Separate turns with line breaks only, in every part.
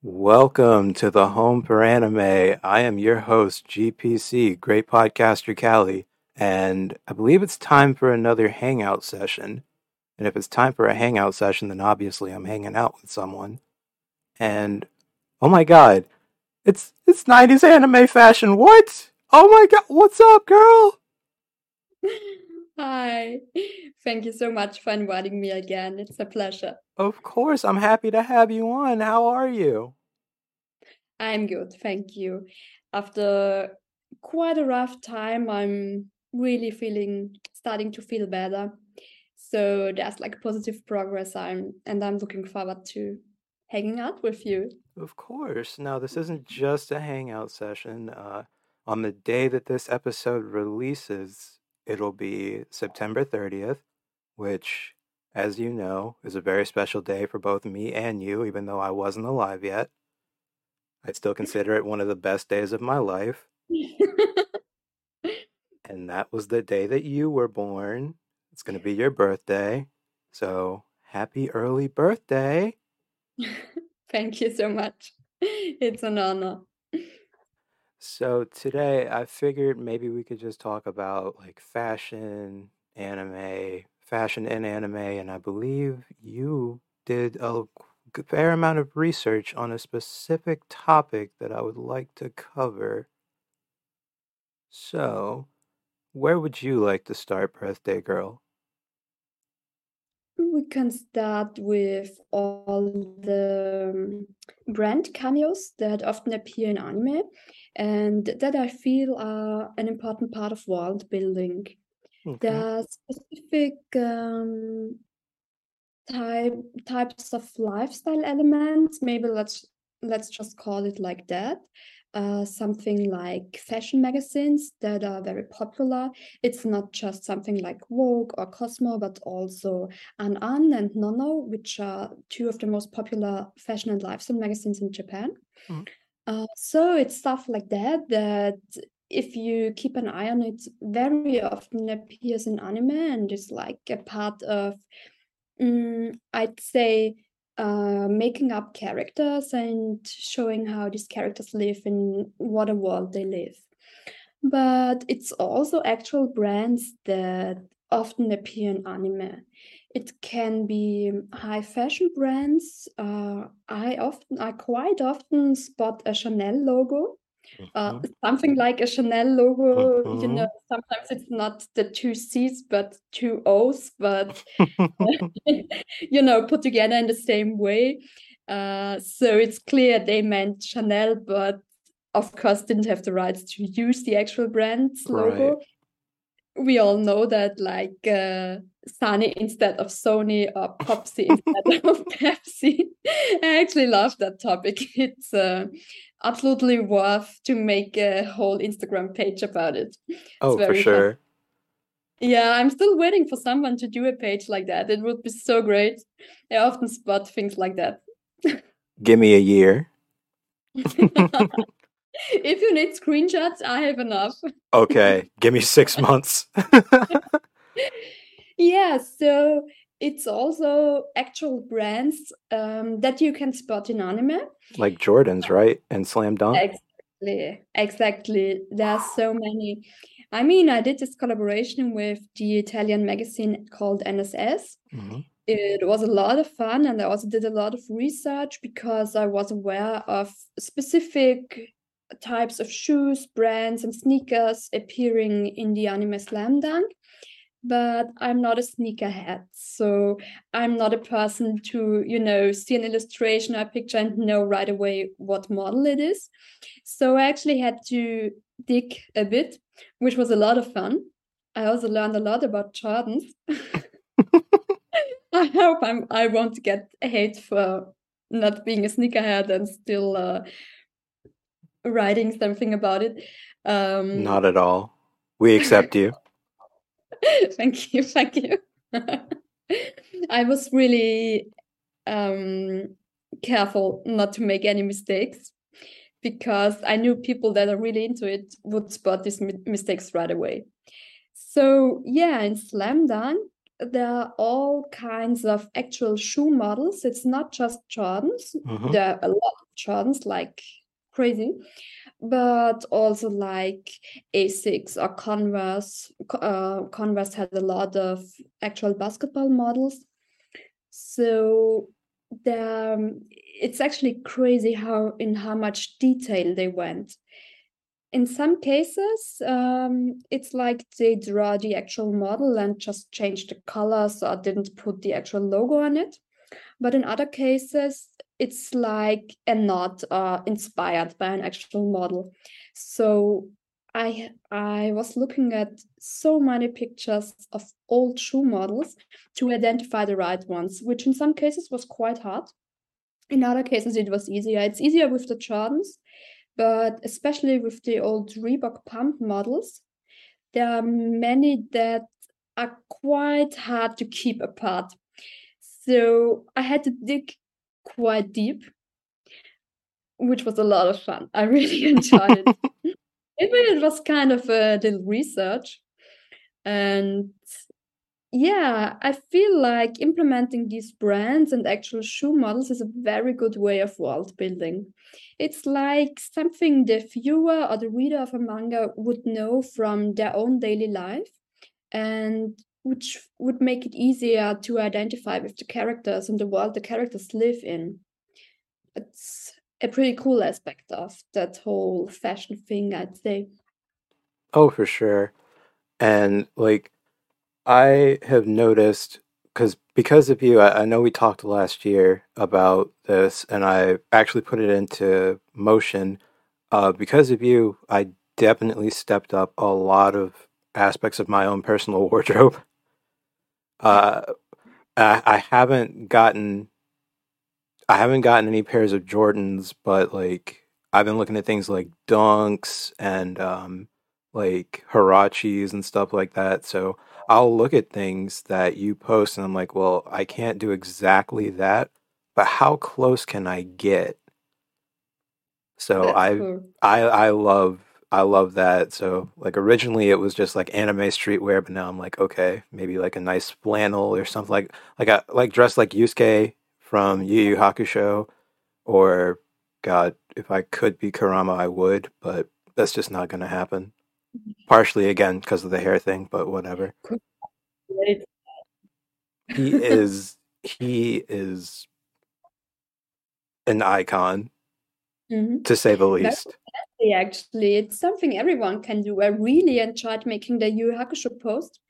Welcome to the Home for Anime. I am your host, GPC, Great Podcaster Callie, and I believe it's time for another hangout session. And if it's time for a hangout session, then obviously I'm hanging out with someone. And oh my god, it's it's 90s anime fashion. What? Oh my god, what's up, girl?
Hi. Thank you so much for inviting me again. It's a pleasure.
Of course, I'm happy to have you on. How are you?
I'm good, thank you. After quite a rough time, I'm really feeling starting to feel better. So there's like positive progress I'm and I'm looking forward to hanging out with you.
Of course. Now, this isn't just a hangout session. Uh, on the day that this episode releases, it'll be September 30th, which, as you know, is a very special day for both me and you, even though I wasn't alive yet. I still consider it one of the best days of my life. and that was the day that you were born. It's going to be your birthday. So, happy early birthday.
Thank you so much. It's an honor.
So, today I figured maybe we could just talk about like fashion, anime, fashion and anime, and I believe you did a fair amount of research on a specific topic that I would like to cover. So, where would you like to start, birthday girl?
We can start with all the um, brand cameos that often appear in anime and that I feel are an important part of world building.
Okay.
There are specific um, type types of lifestyle elements. Maybe let's let's just call it like that. Uh, something like fashion magazines that are very popular. It's not just something like Vogue or Cosmo, but also An An and non-no, which are two of the most popular fashion and lifestyle magazines in Japan.
Mhm.
Uh, so it's stuff like that that if you keep an eye on it, very often appears in anime and is like a part of Mm, I'd say uh, making up characters and showing how these characters live in what a world they live. But it's also actual brands that often appear in anime. It can be high fashion brands. Uh, I often, I quite often spot a Chanel logo uh,
Mhm.
something like a Chanel logo, you know,
Mhm.
sometimes it's not the two C's but two O's, but you know, put together in the same way. Uh, so it's clear they meant Chanel, but of course didn't have the rights to use the actual brand's
Right.
logo. We all know that, like uh, Sony instead of Sony or Popsi instead of Pepsi. I actually love that topic. It's uh, absolutely worth to make a whole Instagram page about it.
Oh, for
very fun.
sure.
Yeah, I'm still waiting for someone to do a page like that. It would be so great. I often spot things like that.
Give me a year.
If you need screenshots, I have enough.
Okay, give me six months.
Yeah, so it's also actual brands um, that you can spot in anime.
like Jordan's, right? And Slam Dunk.
Exactly, exactly. There are so many. I mean, I did this collaboration with the Italian magazine called NSS.
Mhm.
It was a lot of fun, and I also did a lot of research because I was aware of specific types of shoes, brands, and sneakers appearing in the anime Slam Dunk. But I'm not a sneakerhead, so I'm not a person to, you know, see an illustration or a picture and know right away what model it is. So I actually had to dig a bit, which was a lot of fun. I also learned a lot about Jordans. I hope I'm I won't get hate for not being a sneakerhead and still uh, writing something about it. Um,
Not at all. We accept you.
thank you, thank you. I was really um, careful not to make any mistakes because I knew people that are really into it would spot these mi- mistakes right away. So yeah, in Slam Dunk, there are all kinds of actual shoe models. It's not just Jordans.
Mhm.
There are a lot of Jordans, like crazy, but also like Asics or Converse. Uh, Converse has a lot of actual basketball models. So there, um, it's actually crazy how in how much detail they went. In some cases, um, it's like they draw the actual model and just change the colors or didn't put the actual logo on it. But in other cases, it's like and not uh, inspired by an actual model. So I I was looking at so many pictures of old shoe models to identify the right ones, which in some cases was quite hard. In other cases, it was easier. It's easier with the Jordans, but especially with the old Reebok Pump models, there are many that are quite hard to keep apart. So I had to dig quite deep, which was a lot of fun. I really enjoyed it. Even it was kind of a little research. And yeah, I feel like implementing these brands and actual shoe models is a very good way of world building. It's like something the viewer or the reader of a manga would know from their own daily life and which would make it easier to identify with the characters and the world the characters live in. It's a pretty cool aspect of that whole fashion thing, I'd say.
Oh, for sure. And like I have noticed because because of you, I, I know we talked last year about this, and I actually put it into motion. Uh, because of you, I definitely stepped up a lot of aspects of my own personal wardrobe. Uh, I, I haven't gotten I haven't gotten any pairs of Jordans, but like I've been looking at things like Dunks and um like Huaraches and stuff like that. So I'll look at things that you post and I'm like, well, I can't do exactly that, but how close can I get? So
That's
I
cool.
I I love I love that. So like originally it was just like anime streetwear, but now I'm like, okay, maybe like a nice flannel or something like like I like dressed like Yusuke from Yu Yu Hakusho, or God, if I could be Kurama, I would, but that's just not gonna happen. Partially again because of the hair thing, but whatever. He is he is an icon
Mhm.
to say the least.
classy, actually. It's something everyone can do. I really enjoyed making the Yu Hakusho post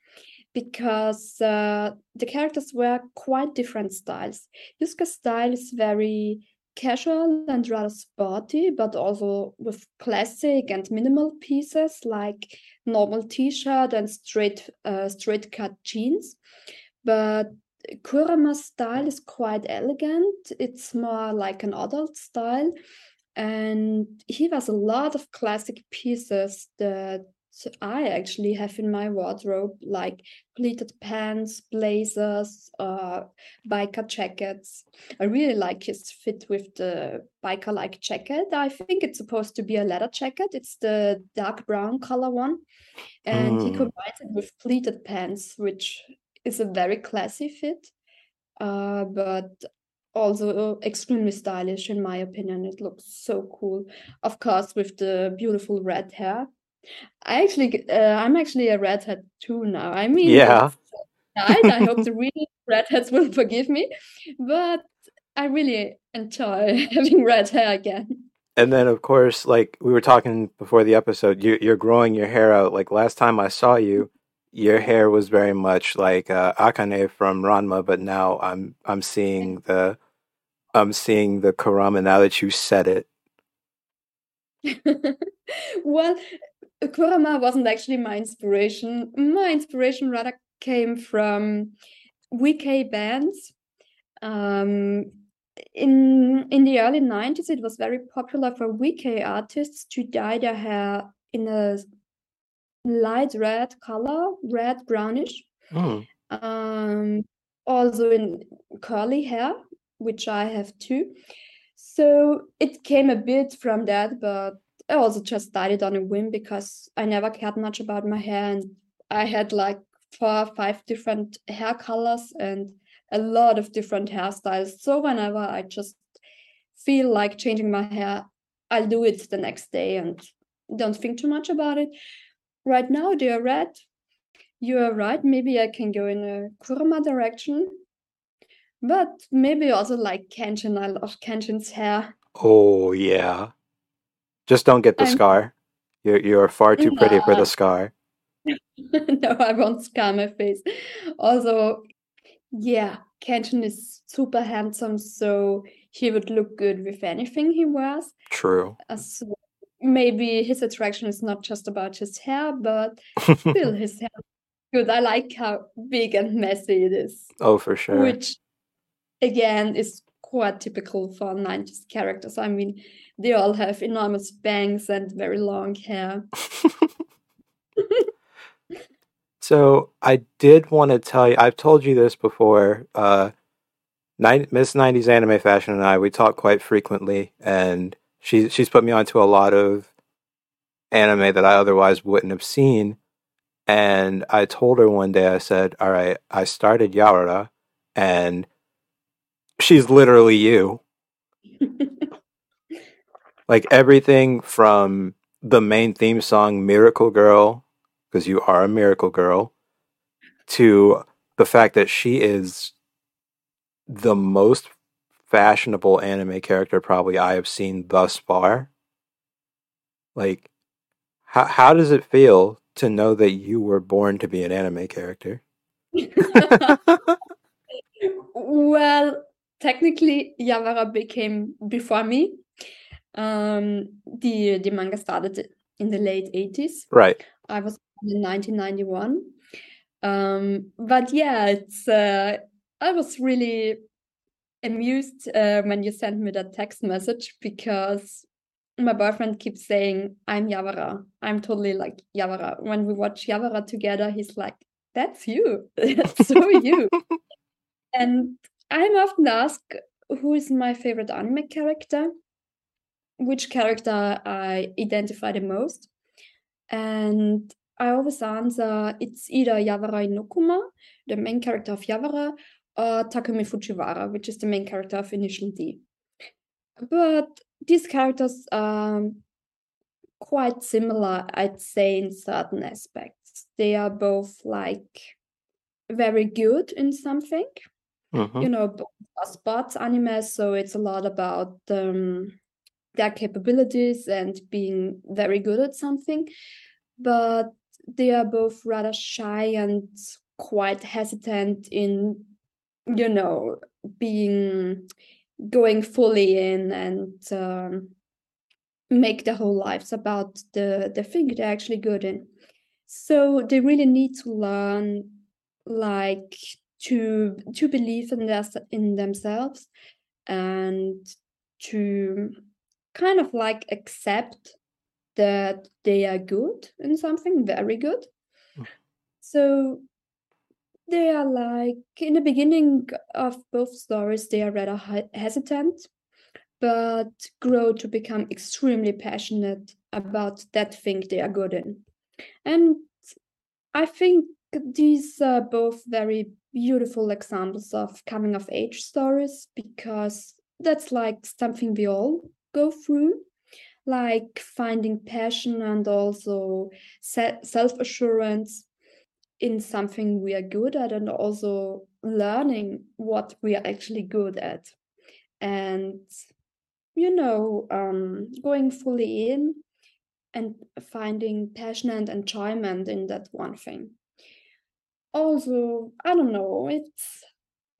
because uh, the characters were quite different styles. Yusuke's style is very casual and rather sporty, but also with classic and minimal pieces like normal t-shirt and straight uh, straight cut jeans. But Kurama's style is quite elegant. It's more like an adult style and he has a lot of classic pieces that I actually have in my wardrobe, like pleated pants, blazers, uh, biker jackets. I really like his fit with the biker-like jacket. I think it's supposed to be a leather jacket. It's the dark brown color one, and he
Mm.
combines it with pleated pants, which is a very classy fit, uh, but also extremely stylish in my opinion. It looks so cool. Of course, with the beautiful red hair. I actually, uh, I'm actually a redhead too now. I mean,
Yeah.
I hope the real redheads will forgive me, but I really enjoy having red hair again.
And then, of course, like we were talking before the episode, you're growing your hair out. Like last time I saw you, your hair was very much like uh, Akane from Ranma, but now I'm I'm seeing the I'm seeing the Kurama now that you said it.
Well, Kurama wasn't actually my inspiration. My inspiration rather came from VK bands. Um, in in the early 90s, it was very popular for VK artists to dye their hair in a light red color, red brownish.
Mm.
Um, also in curly hair, which I have too. So it came a bit from that, but I also just it on a whim because I never cared much about my hair and I had like four or five different hair colors and a lot of different hairstyles. So whenever I just feel like changing my hair, I'll do it the next day and don't think too much about it. Right now, they are red. You are right. Maybe I can go in a Kurama direction. But maybe also like Kenshin. I love Kenshin's hair.
Oh yeah. Just don't get the
I'm
scar. You're you're far too pretty for the scar.
no, I won't scar my face. Also, yeah, Kenshin is super handsome, so he would look good with anything he wears.
True.
Uh, so maybe his attraction is not just about his hair, but still his hair good. I like how big and messy it is,
oh, for sure.
which again is quite typical for 90s characters. I mean, they all have enormous bangs and very long hair.
So I did want to tell you. I've told you this before. Uh, Miss '90s Anime Fashion and I we talk quite frequently, and she she's put me onto a lot of anime that I otherwise wouldn't have seen. And I told her one day, I said, "All right, I started Yawara, and she's literally you. Like everything from the main theme song, Miracle Girl, because you are a miracle girl, to the fact that she is the most fashionable anime character probably I have seen thus far. Like, how how does it feel to know that you were born to be an anime character?
Well, technically, Yawara became before me. Um, the the manga started in the late 80s.
right.
I was born in 1991. Um, but yeah, it's uh, I was really amused uh, when you sent me that text message because my boyfriend keeps saying, I'm Yawara. I'm totally like Yawara. When we watch Yawara together, he's like, That's you. That's so you. And I'm often asked who is my favorite anime character, which character I identify the most. And I always answer it's either Yawara Inokuma, the main character of Yawara, or Takumi Fujiwara, which is the main character of Initial D. But these characters are quite similar, I'd say, in certain aspects. They are both like very good in something.
hmm
You know, both are sports anime, so it's a lot about um, their capabilities and being very good at something. But they are both rather shy and quite hesitant in, you know, being going fully in and um, make their whole lives about the the thing they're actually good in. So they really need to learn like to to believe in their in themselves and to kind of like accept that they are good in something very good. So they are like in the beginning of both stories they are rather hesitant but grow to become extremely passionate about that thing they are good in. And I think these are both very beautiful examples of coming of age stories because that's like something we all go through, like finding passion and also self assurance in something we are good at and also learning what we are actually good at. And you know, um, going fully in and finding passion and enjoyment in that one thing. Also, I don't know, it's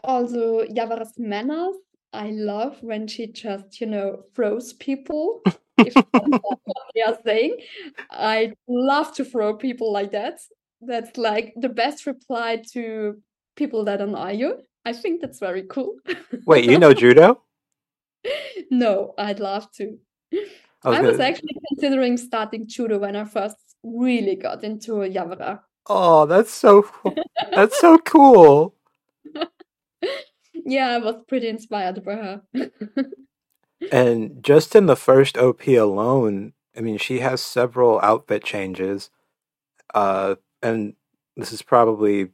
also Yawara's manners. I love when she just, you know, throws people if that's not what they are saying. I love to throw people like that. That's like the best reply to people that annoy you. I think that's very cool.
Wait, you know judo?
No, I'd love to.
I was
I was actually considering starting judo when I first really got into Yawara.
Oh, that's so. That's so cool.
Yeah, I was pretty inspired by her.
And just in the first OP alone, I mean, she has several outfit changes. Uh, and this is probably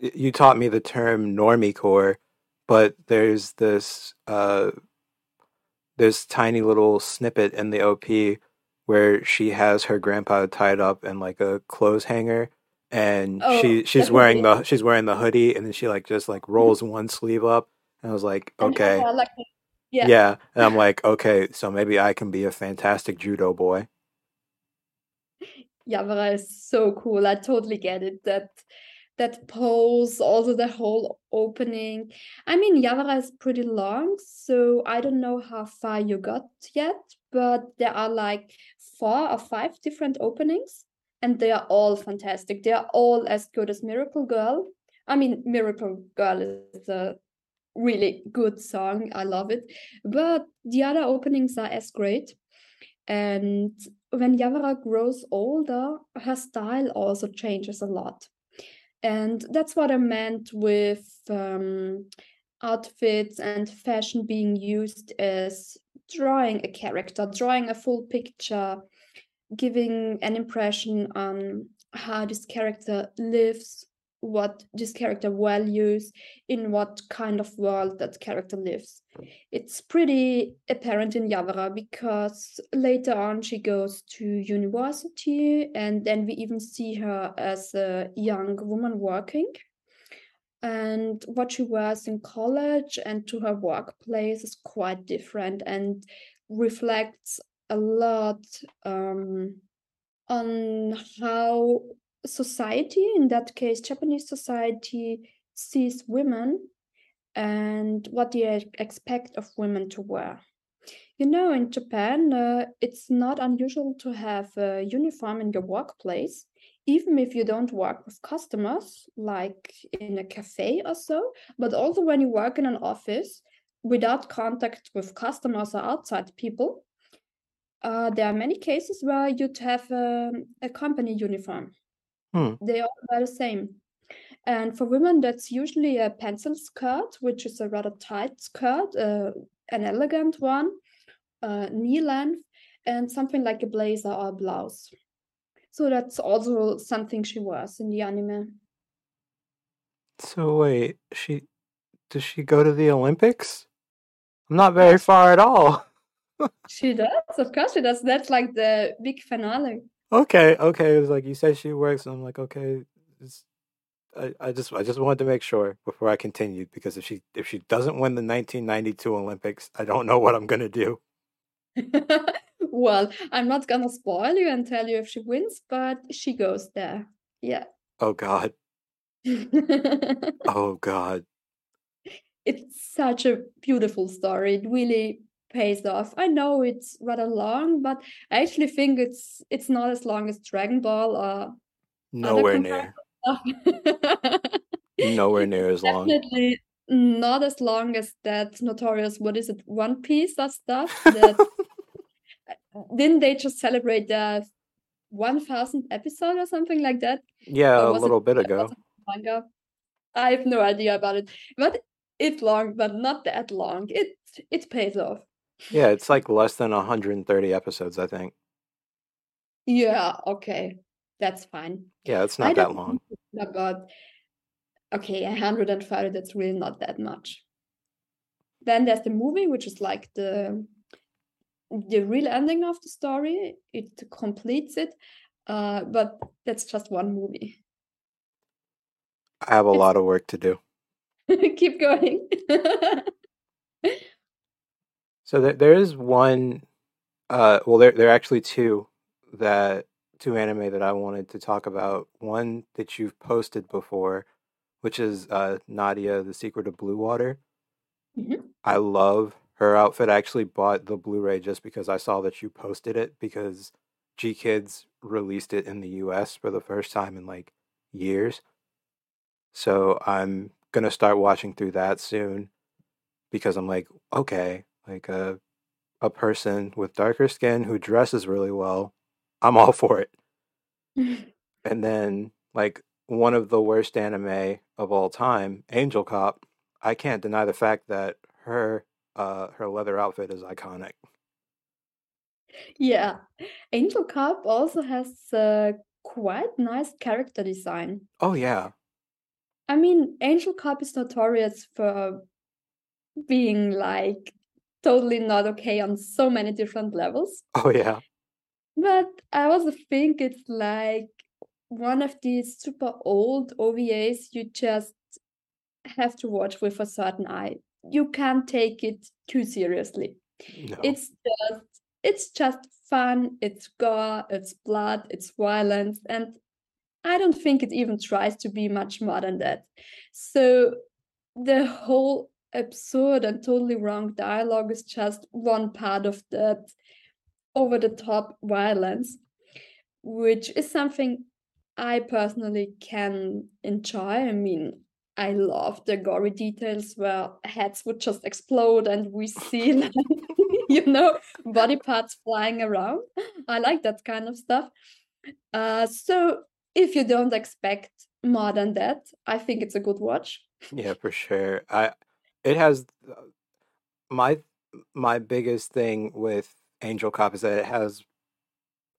you taught me the term normie core, but there's this uh, this tiny little snippet in the OP where she has her grandpa tied up in like a clothes hanger and
Oh,
she she's wearing the she's wearing the hoodie and then she like just like rolls one sleeve up and I was like, okay.
Yeah.
Yeah. And I'm like, okay, so maybe I can be a fantastic judo boy.
Yawara er is so cool. I totally get it. That that pose, also the whole opening. I mean, Yawara is pretty long, so I don't know how far you got yet, but there are like four or five different openings, and they are all fantastic. They are all as good as Miracle Girl. I mean, Miracle Girl is a really good song. I love it. But the other openings are as great. And when Yawara grows older, her style also changes a lot. And that's what I meant with um, outfits and fashion being used as drawing a character, drawing a full picture, giving an impression on how this character lives, what this character values, in what kind of world that character lives. It's pretty apparent in Yawara because later on she goes to university and then we even see her as a young woman working. And what she wears in college and to her workplace is quite different and reflects a lot um, on how society, in that case, Japanese society, sees women and what they expect of women to wear. You know, in Japan, uh, it's not unusual to have a uniform in your workplace, even if you don't work with customers, like in a cafe or so, but also when you work in an office without contact with customers or outside people. Uh, there are many cases where you'd have um, a company uniform.
Hmm.
They all wear the same. And for women, that's usually a pencil skirt, which is a rather tight skirt, uh, an elegant one, uh, knee length, and something like a blazer or a blouse. So that's also something she wears in the anime.
So wait, she does she go to the Olympics? I'm not very far at all.
She does, of course she does. That's like the big finale.
Okay, okay. It was like you said she works, and I'm like, okay. It's, I, I just I just wanted to make sure before I continued because if she if she doesn't win the 1992 Olympics, I don't know what I'm gonna do.
well, I'm not gonna spoil you and tell you if she wins, but she goes there. Yeah.
Oh God. Oh God.
it's such a beautiful story. It really pays off. I know it's rather long, but I actually think it's it's not as long as Dragon Ball or
Nowhere near. Nowhere near as long.
Definitely not as long as that notorious what is it One Piece or stuff. That uh, didn't they just celebrate the one thousand episode or something like that?
Yeah, a
was it
little bit ago.
manga? I have no idea about it, but it's long, but not that long. It it pays off.
Yeah, it's like less than 130 episodes, I think.
Yeah, okay, that's fine.
Yeah, it's
I
not that long.
about okay, 130, that's really not that much. Then there's the movie, which is like the the real ending of the story. It completes it, uh, but that's just one movie.
I have a
It's
lot of work to do.
keep going.
So there, there is one, uh, well, there there are actually two that two anime that I wanted to talk about. One that you've posted before, which is uh, Nadia: The Secret of Blue Water.
Mhm.
I love her outfit. I actually bought the Blu-ray just because I saw that you posted it because GKIDS released it in the US for the first time in like years. So I'm gonna start watching through that soon because I'm like, okay, like a a person with darker skin who dresses really well, I'm all for it. And then like one of the worst anime of all time, Angel Cop, I can't deny the fact that her uh her leather outfit is iconic.
Yeah, Angel Cop also has uh, quite nice character design.
Oh yeah.
I mean, Angel Cop is notorious for being like totally not okay on so many different levels.
Oh yeah.
But I also think it's like one of these super old OVAs you just have to watch with a certain eye. You can't take it too seriously.
No.
It's just it's just fun, it's gore, it's blood, it's violence, and I don't think it even tries to be much more than that. So the whole absurd and totally wrong dialogue is just one part of that over the top violence, which is something I personally can enjoy. I mean, I love the gory details where heads would just explode and we see, you know, body parts flying around. I like that kind of stuff. Uh, so if you don't expect more than that, I think it's a good watch.
Yeah, for sure. I it has my my biggest thing with Angel Cop is that it has,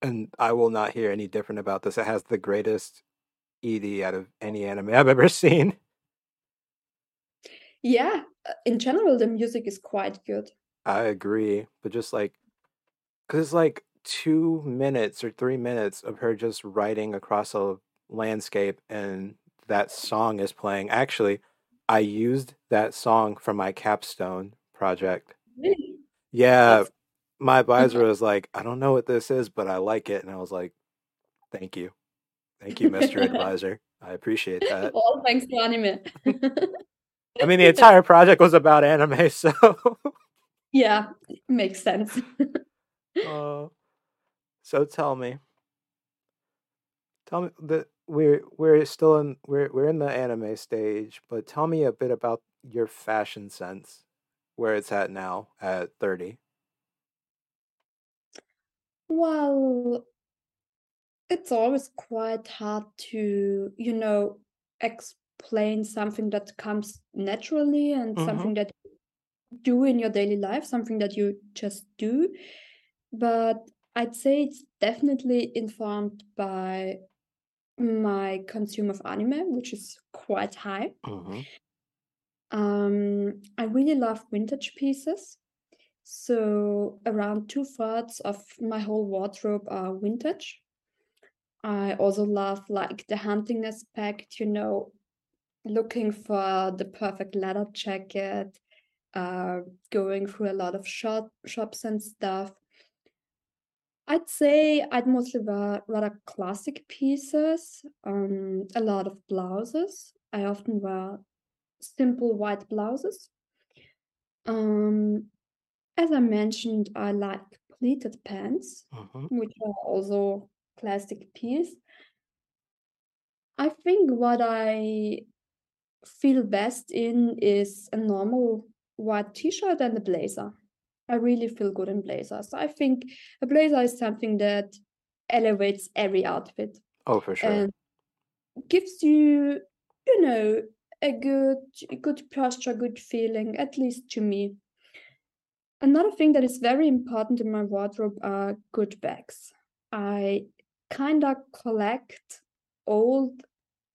and I will not hear any different about this. It has the greatest ED out of any anime I've ever seen.
Yeah, uh, in general, the music is quite good.
I agree, but just like, because it's like two minutes or three minutes of her just riding across a landscape and that song is playing. Actually, I used that song for my capstone project.
Really?
Yeah,
That's
my advisor was like, I don't know what this is, but I like it. And I was like, thank you. Thank you, Mr. Advisor. I appreciate that.
all thanks to anime.
I mean, the entire project was about anime, so.
yeah, makes sense.
uh, so tell me, tell me that we're we're still in we're we're in the anime stage, but tell me a bit about your fashion sense, where it's at now at thirty.
Well, it's always quite hard to, you know, explain something that comes naturally and
Mm-hmm.
something that you do in your daily life, something that you just do. But I'd say it's definitely informed by my consume of anime, which is quite high.
Mm-hmm.
Um, I really love vintage pieces. So around two thirds of my whole wardrobe are vintage. I also love like the hunting aspect, you know, looking for the perfect leather jacket, uh, going through a lot of shop shops and stuff. I'd say I'd mostly wear rather classic pieces, um, a lot of blouses. I often wear simple white blouses. Um, as I mentioned, I like pleated pants,
Mm-hmm.
which are also classic piece. I think what I feel best in is a normal white t-shirt and a blazer. I really feel good in blazers. I think a blazer is something that elevates every outfit
Oh, for sure.
and gives you, you know, a good good posture, good feeling, at least to me. Another thing that is very important in my wardrobe are good bags. I kind of collect old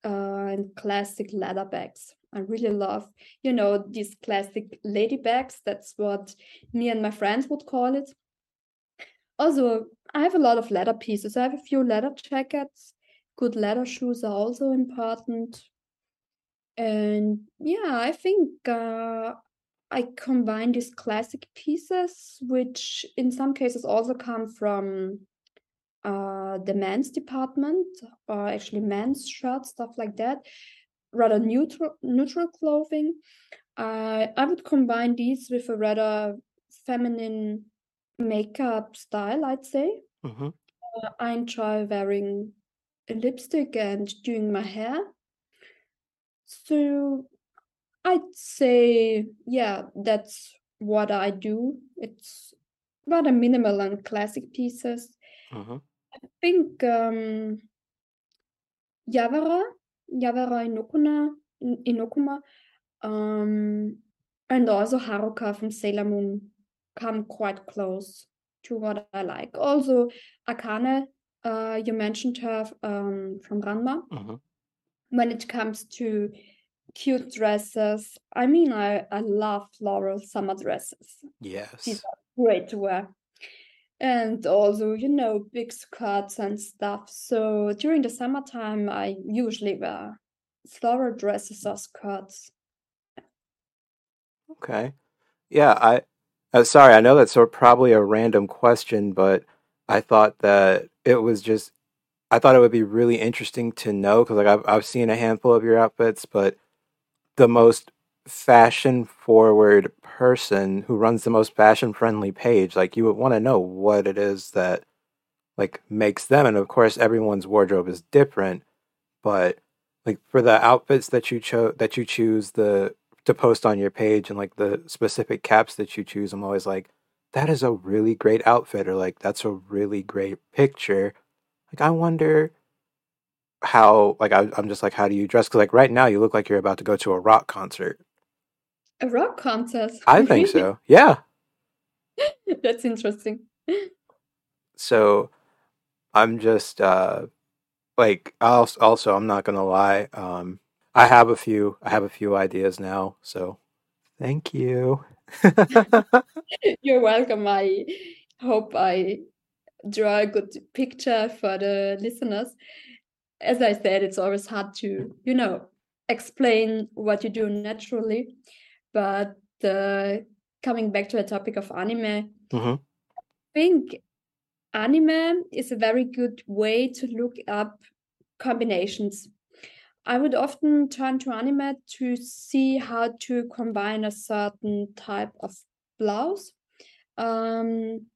uh, and classic leather bags. I really love, you know, these classic lady bags. That's what me and my friends would call it. Also, I have a lot of leather pieces. I have a few leather jackets. Good leather shoes are also important. And yeah, I think uh, I combine these classic pieces, which in some cases also come from uh, the men's department, or actually men's shirts, stuff like that. Rather neutral neutral clothing. I I would combine these with a rather feminine makeup style, I'd say.
Mm-hmm.
Uh, I enjoy wearing a lipstick and doing my hair. So I'd say, yeah, that's what I do. It's rather minimal and classic pieces.
Mm-hmm.
I think um, Yawara, Yawara Inokuna, In- Inokuma, um, and also Haruka from Sailor Moon come quite close to what I like. Also, Akane uh, you mentioned her um, from Ranma.
Mhm.
When it comes to cute dresses, I mean, I, I love floral summer dresses.
Yes.
These are great to wear. And also, you know, big skirts and stuff. So during the summertime, I usually wear floral dresses or skirts.
Okay. Yeah, I uh, sorry, I know that's sort of probably a random question, but I thought that it was just I thought it would be really interesting to know because like I've I've seen a handful of your outfits, but the most fashion forward person who runs the most fashion friendly page, like you would want to know what it is that like makes them and of course everyone's wardrobe is different, but like for the outfits that you chose that you choose the to post on your page and like the specific caps that you choose, I'm always like, that is a really great outfit or like that's a really great picture. Like I wonder how like I, I'm just like how do you dress? Because like right now you look like you're about to go to a rock concert.
A rock concert,
I think so. Yeah.
That's interesting.
So I'm just uh like also also I'm not gonna lie. Um I have a few I have a few ideas now, so thank you.
You're welcome. I hope I draw a good picture for the listeners. As I said, it's always hard to, you know, explain what you do naturally. But uh, coming back to the topic of anime,
hmm
I think anime is a very good way to look up combinations. I would often turn to anime to see how to combine a certain type of blouse um,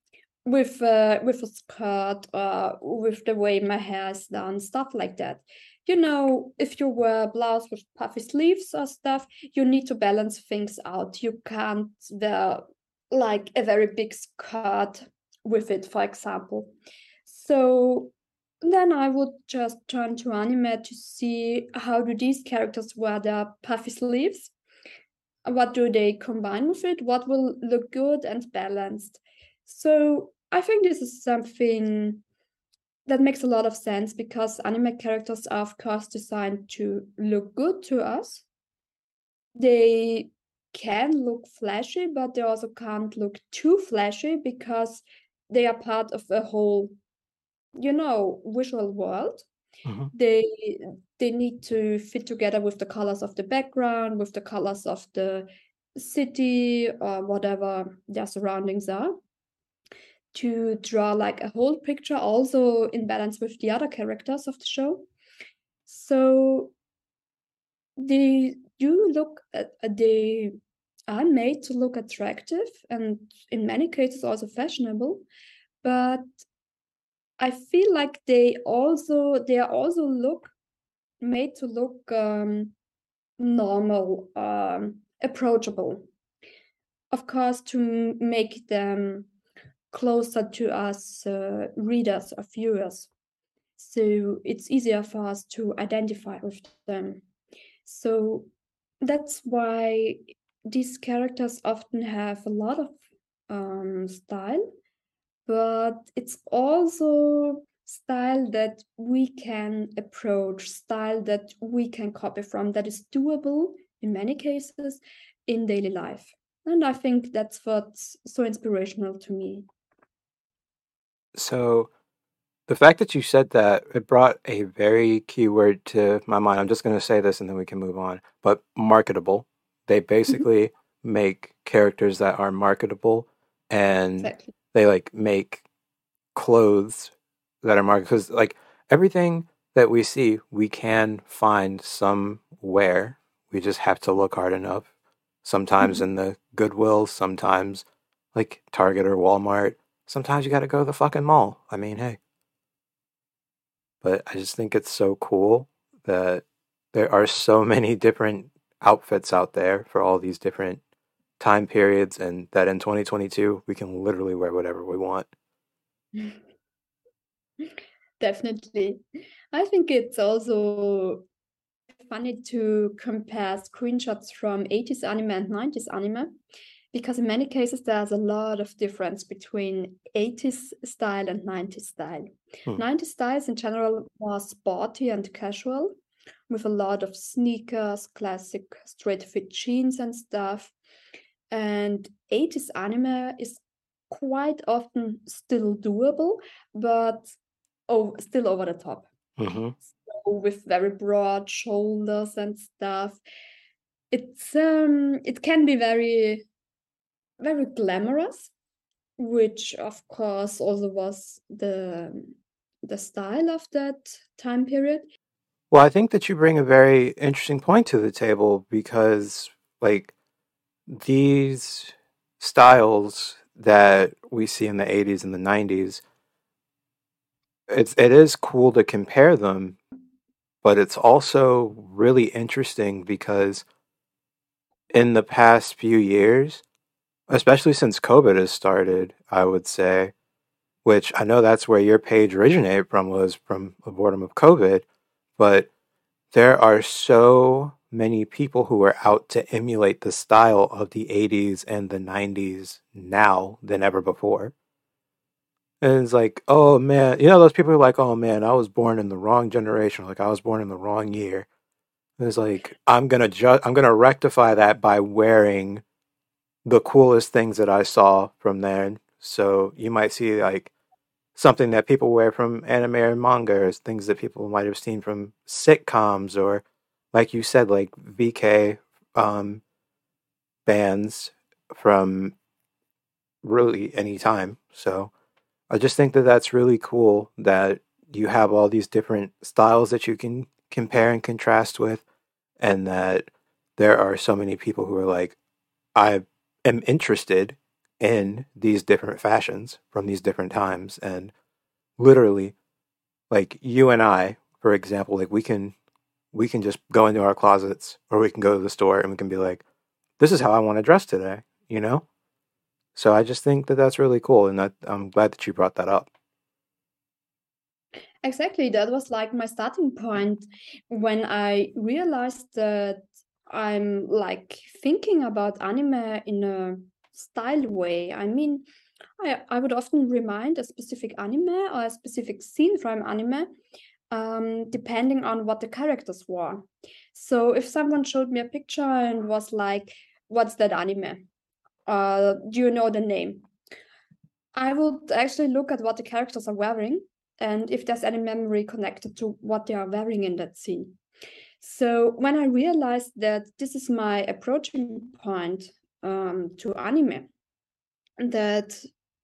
with uh, with a skirt or with the way my hair is done, stuff like that. You know, if you wear a blouse with puffy sleeves or stuff, you need to balance things out. You can't wear like a very big skirt with it, for example. So then I would just turn to anime to see how do these characters wear their puffy sleeves what do they combine with it what will look good and balanced so i think this is something that makes a lot of sense because anime characters are of course designed to look good to us. They can look flashy but they also can't look too flashy because they are part of a whole you know visual world.
Hmm
they they need to fit together with the colors of the background with the colors of the city or whatever their surroundings are to draw like a whole picture also in balance with the other characters of the show so they do look at they are made to look attractive and in many cases also fashionable but i feel like they also they are also look made to look um, normal, um, approachable. Of course, to make them closer to us uh, readers or viewers. So it's easier for us to identify with them. So that's why these characters often have a lot of um, style, but it's also style that we can approach, style that we can copy from, that is doable in many cases in daily life. And I think that's what's so inspirational to me.
So the fact that you said that it brought a very key word to my mind. I'm just going to say this and then we can move on. But marketable. They
Mhm.
basically make characters that are marketable and
Exactly.
they like make clothes that are marketable because like everything that we see we can find somewhere. We just have to look hard enough. Sometimes
Mhm.
in the Goodwill, sometimes like Target or Walmart. Sometimes you got to go to the fucking mall. I mean, hey. But I just think it's so cool that there are so many different outfits out there for all these different time periods, and that in 2022 we can literally wear whatever we want.
Definitely. I think it's also funny to compare screenshots from 80s anime and 90s anime because in many cases there's a lot of difference between 80s style and 90s style. Hmm. 90s styles in general are sporty and casual with a lot of sneakers, classic straight fit jeans and stuff. And 80s anime is quite often still doable, but oh, still over the top.
Mm-hmm.
So with very broad shoulders and stuff. It's um it can be very very glamorous, which of course also was the the style of that time period.
Well, I think that you bring a very interesting point to the table because like these styles that we see in the 80s and the 90s it's it is cool to compare them but it's also really interesting because in the past few years especially since COVID has started, I would say, which I know that's where your page originated from was from a boredom of COVID, but there are so many people who are out to emulate the style of the 80s and the 90s now than ever before. And it's like, oh man, you know, those people are like, oh man, I was born in the wrong generation. Like, I was born in the wrong year. And it's like, I'm to ju- I'm to rectify that by wearing the coolest things that I saw from there. So you might see like something that people wear from anime or manga, or things that people might have seen from sitcoms, or like you said, like VK um, bands from really any time. So I just think that that's really cool that you have all these different styles that you can compare and contrast with, and that there are so many people who are like, I am interested in these different fashions from these different times and literally like you and I for example like we can we can just go into our closets or we can go to the store and we can be like this is how I want to dress today you know? So I just think that that's really cool and that I'm glad that you brought that up.
Exactly, that was like my starting point when I realized that I'm like thinking about anime in a style way. I mean, I, I would often remind a specific anime or a specific scene from anime, um, depending on what the characters were. So if someone showed me a picture and was like, What's that anime? Uh, do you know the name? I would actually look at what the characters are wearing and if there's any memory connected to what they are wearing in that scene. So when I realized that this is my approaching point um, to anime, that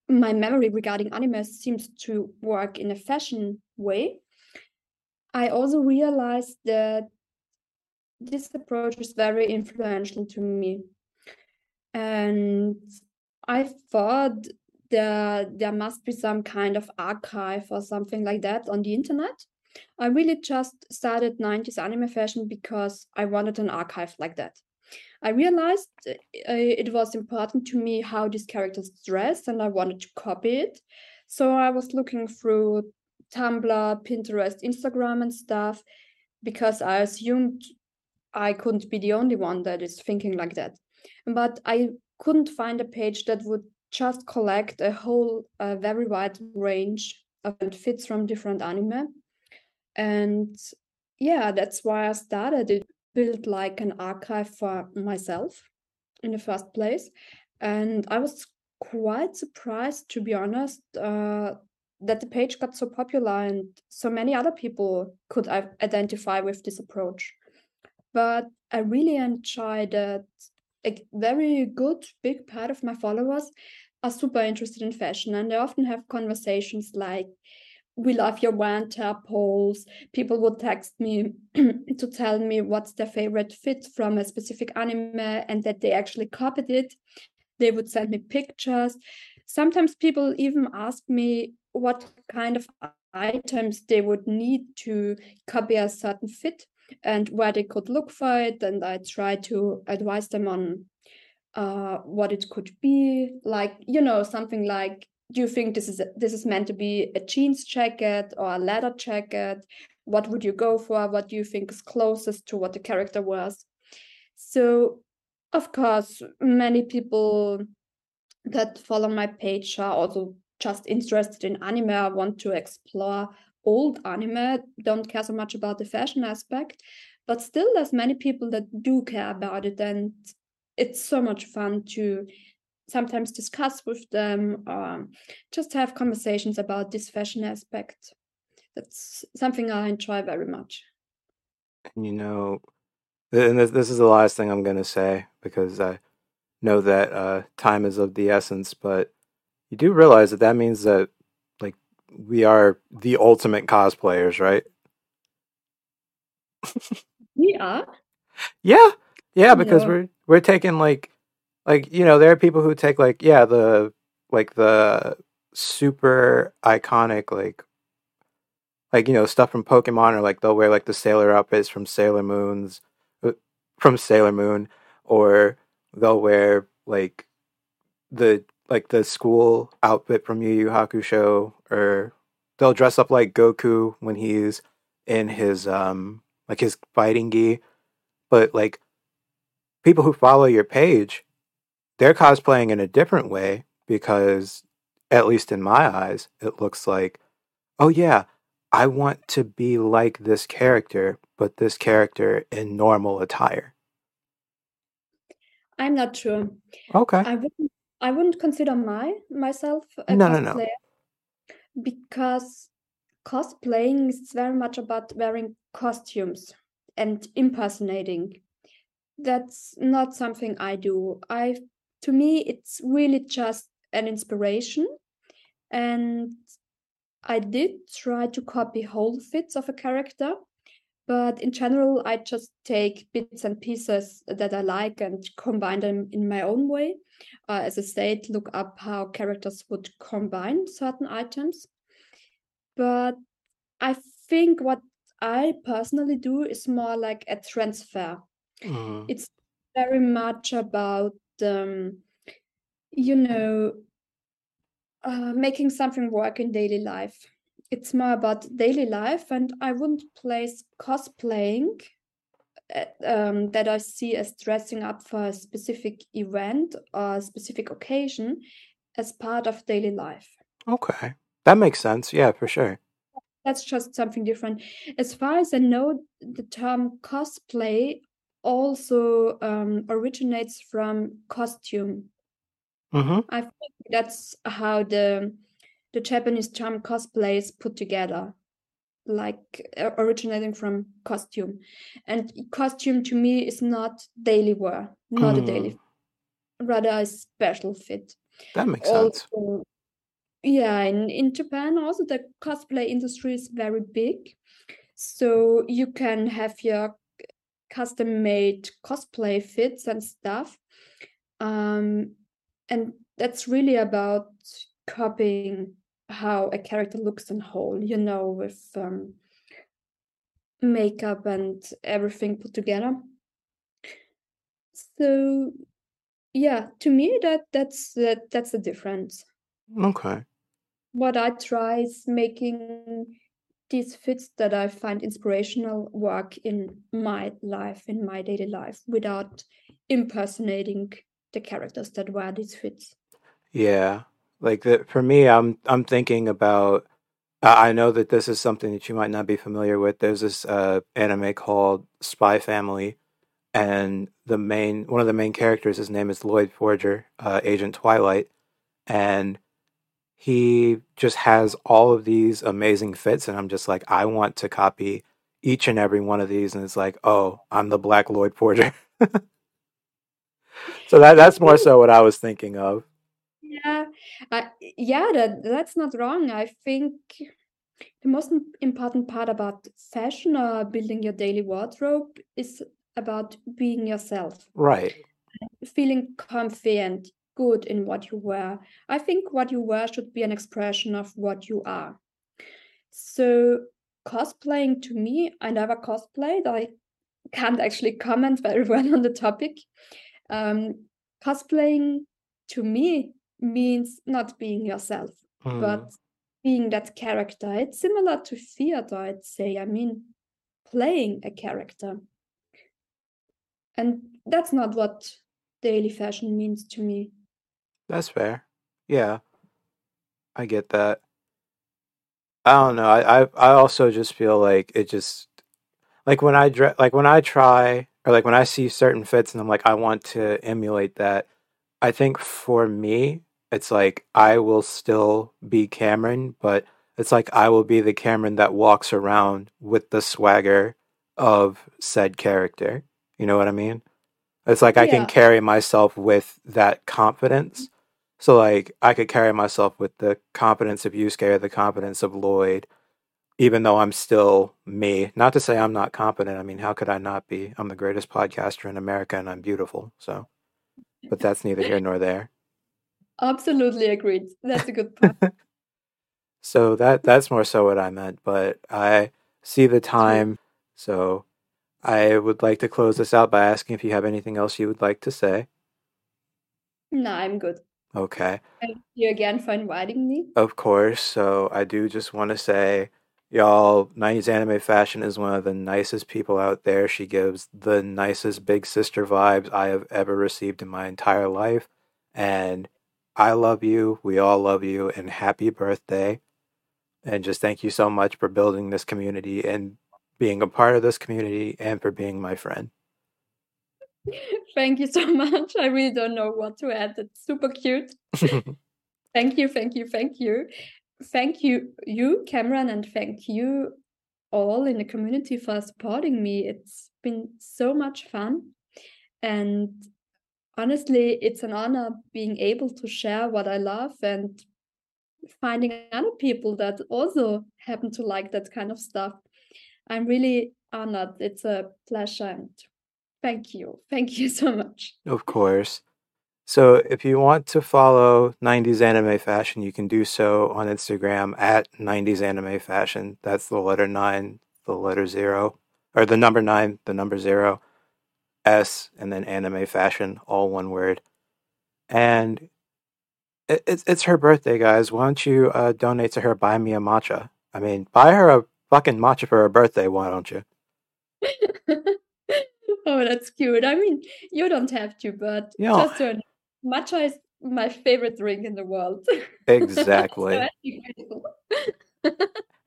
my memory regarding anime seems to work in a fashion way, I also realized that this approach is very influential to me. And I thought that there must be some kind of archive or something like that on the internet I really just started 90s anime fashion because I wanted an archive like that. I realized uh, it was important to me how these characters dress and I wanted to copy it. So I was looking through Tumblr, Pinterest, Instagram, and stuff because I assumed I couldn't be the only one that is thinking like that. But I couldn't find a page that would just collect a whole uh, very wide range of fits from different anime and yeah, that's why I started it, built like an archive for myself in the first place. And I was quite surprised, to be honest, uh, that the page got so popular and so many other people could identify with this approach. But I really enjoy that a very good big part of my followers are super interested in fashion and they often have conversations like we love your one polls. People would text me to tell me what's their favorite fit from a specific anime and that they actually copied it. They would send me pictures. Sometimes people even ask me what kind of items they would need to copy a certain fit and where they could look for it. And I try to advise them on uh, what it could be. Like, you know, something like do you think this is this is meant to be a jeans jacket or a leather jacket? What would you go for? What do you think is closest to what the character was? So Of course, many people that follow my page are also just interested in anime, want to explore old anime, don't care so much about the fashion aspect. But still, there's many people that do care about it, and it's so much fun to sometimes discuss with them or just have conversations about this fashion aspect. That's something I enjoy very much.
And you know, and this, this is the last thing I'm going to say because I know that uh, time is of the essence, but you do realize that that means that like we are the ultimate cosplayers, right?
we are.
Yeah, yeah, because we're we're taking like like you know there are people who take like yeah the like the super iconic like like you know stuff from Pokemon or like they'll wear like the sailor outfits from Sailor Moon's uh, from Sailor Moon or they'll wear like the like the school outfit from Yu Yu Hakusho or they'll dress up like Goku when he's in his um like his fighting gi. But like people who follow your page they're cosplaying in a different way because at least in my eyes it looks like oh yeah i want to be like this character but this character in normal attire.
I'm not sure.
Okay.
I wouldn't i wouldn't consider my myself a no, cosplayer no, no. because cosplaying is very much about wearing costumes and impersonating. That's not something i do. I to me, it's really just an inspiration. And I did try to copy whole fits of a character, but in general, I just take bits and pieces that I like and combine them in my own way. Uh, as I said, look up how characters would combine certain items. But I think what I personally do is more like a transfer. Mm. It's very much about um, you know, uh, making something work in daily life. It's more about daily life, and I wouldn't place cosplaying uh, um, that I see as dressing up for a specific event or a specific occasion as part of daily life.
Okay, that makes sense. Yeah, for sure.
That's just something different. As far as I know, the term cosplay also um, originates from costume.
Mm-hmm.
I think that's how the the Japanese term cosplay is put together, like uh, originating from costume. And costume to me is not daily wear, not mm. a daily, rather a special fit.
That makes also, sense.
Yeah, in, in Japan also the cosplay industry is very big. So you can have your custom made cosplay fits and stuff. Um, and that's really about copying how a character looks in whole you know with um, makeup and everything put together. So yeah to me that that's that that's the difference.
Okay.
What i try is making these fits that i find inspirational work in my life in my daily life without impersonating the characters that wear these fits.
Yeah, like that for me, I'm I'm thinking about. I know that this is something that you might not be familiar with. There's this uh, anime called Spy Family, and the main one of the main characters, his name is Lloyd Forger, uh, Agent Twilight, and he just has all of these amazing fits, and I'm just like, I want to copy each and every one of these, and it's like, oh, I'm the Black Lloyd Forger so that that's more so what I was thinking of.
Yeah, uh, yeah, that that's not wrong. I think the most important part about fashion or building your daily wardrobe is about being yourself.
Right.
Feeling comfy and good in what you wear. I think what you wear should be an expression of what you are. So cosplaying to me, I never cosplayed. I can't actually comment very well on the topic. Um, cosplaying to me means not being yourself, mm. but being that character. It's similar to theater, I'd say. I mean, playing a character. And that's not what daily fashion means to me.
That's fair. Yeah. I get that. I don't know. I, I I also just feel like it just like when I dress like when I try or like when I see certain fits and I'm like I want to emulate that. I think for me it's like I will still be Cameron, but it's like I will be the Cameron that walks around with the swagger of said character. You know what I mean? It's like I can carry myself with that confidence. So like I could carry myself with the competence of Yusuke or the competence of Lloyd, even though I'm still me. Not to say I'm not competent. I mean, how could I not be? I'm the greatest podcaster in America and I'm beautiful. So, but that's neither here nor there.
Absolutely agreed. That's a good point.
So that that's more so what I meant, but I see the time. So I would like to close this out by asking if you have anything else you would like to say.
no, I'm good.
Okay.
Thank you again for inviting me.
Of course. So I do just want to say, y'all, 90s Anime Fashion is one of the nicest people out there. She gives the nicest big sister vibes I have ever received in my entire life. And I love you. We all love you. And happy birthday. And just thank you so much for building this community and being a part of this community and for being my friend.
Thank you so much. I really don't know what to add. It's super cute. Thank you, thank you, thank you. Thank you, you, Cameron, and thank you all in the community for supporting me. It's been so much fun. And honestly, it's an honor being able to share what I love and finding other people that also happen to like that kind of stuff. I'm really honored. It's a pleasure and thank you. Thank you so much.
Of course. So if you want to follow 90s anime fashion, you can do so on Instagram at 90s anime fashion. That's the letter 9, the letter 0, or the number 9, the number 0, S, and then anime fashion, all one word. And it's it's her birthday, guys. Why don't you uh, donate to her? Buy me a matcha. I mean, buy her a fucking matcha for her birthday. Why don't you?
oh, that's cute. I mean, you don't have to, but
know-
just to matcha is my favorite drink in the world.
Exactly.
So I'd be grateful.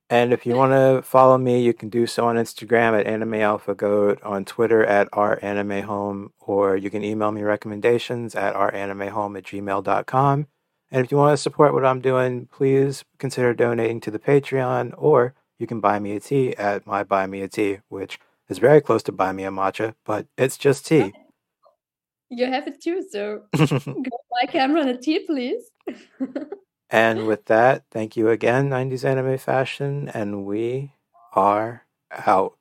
And if you want to follow me, you can do so on Instagram at Anime Alpha Goat, on Twitter at our anime home, or you can email me recommendations at our anime home at gmail.com. And if you want to support what I'm doing, please consider donating to the Patreon, or you can buy me a tea at my Buy Me a Tea, which is very close to Buy Me a Matcha, but it's just tea.
You have it too, so go buy Cameron a tea, please.
and with that, thank you again, 90s Anime Fashion, and we are out.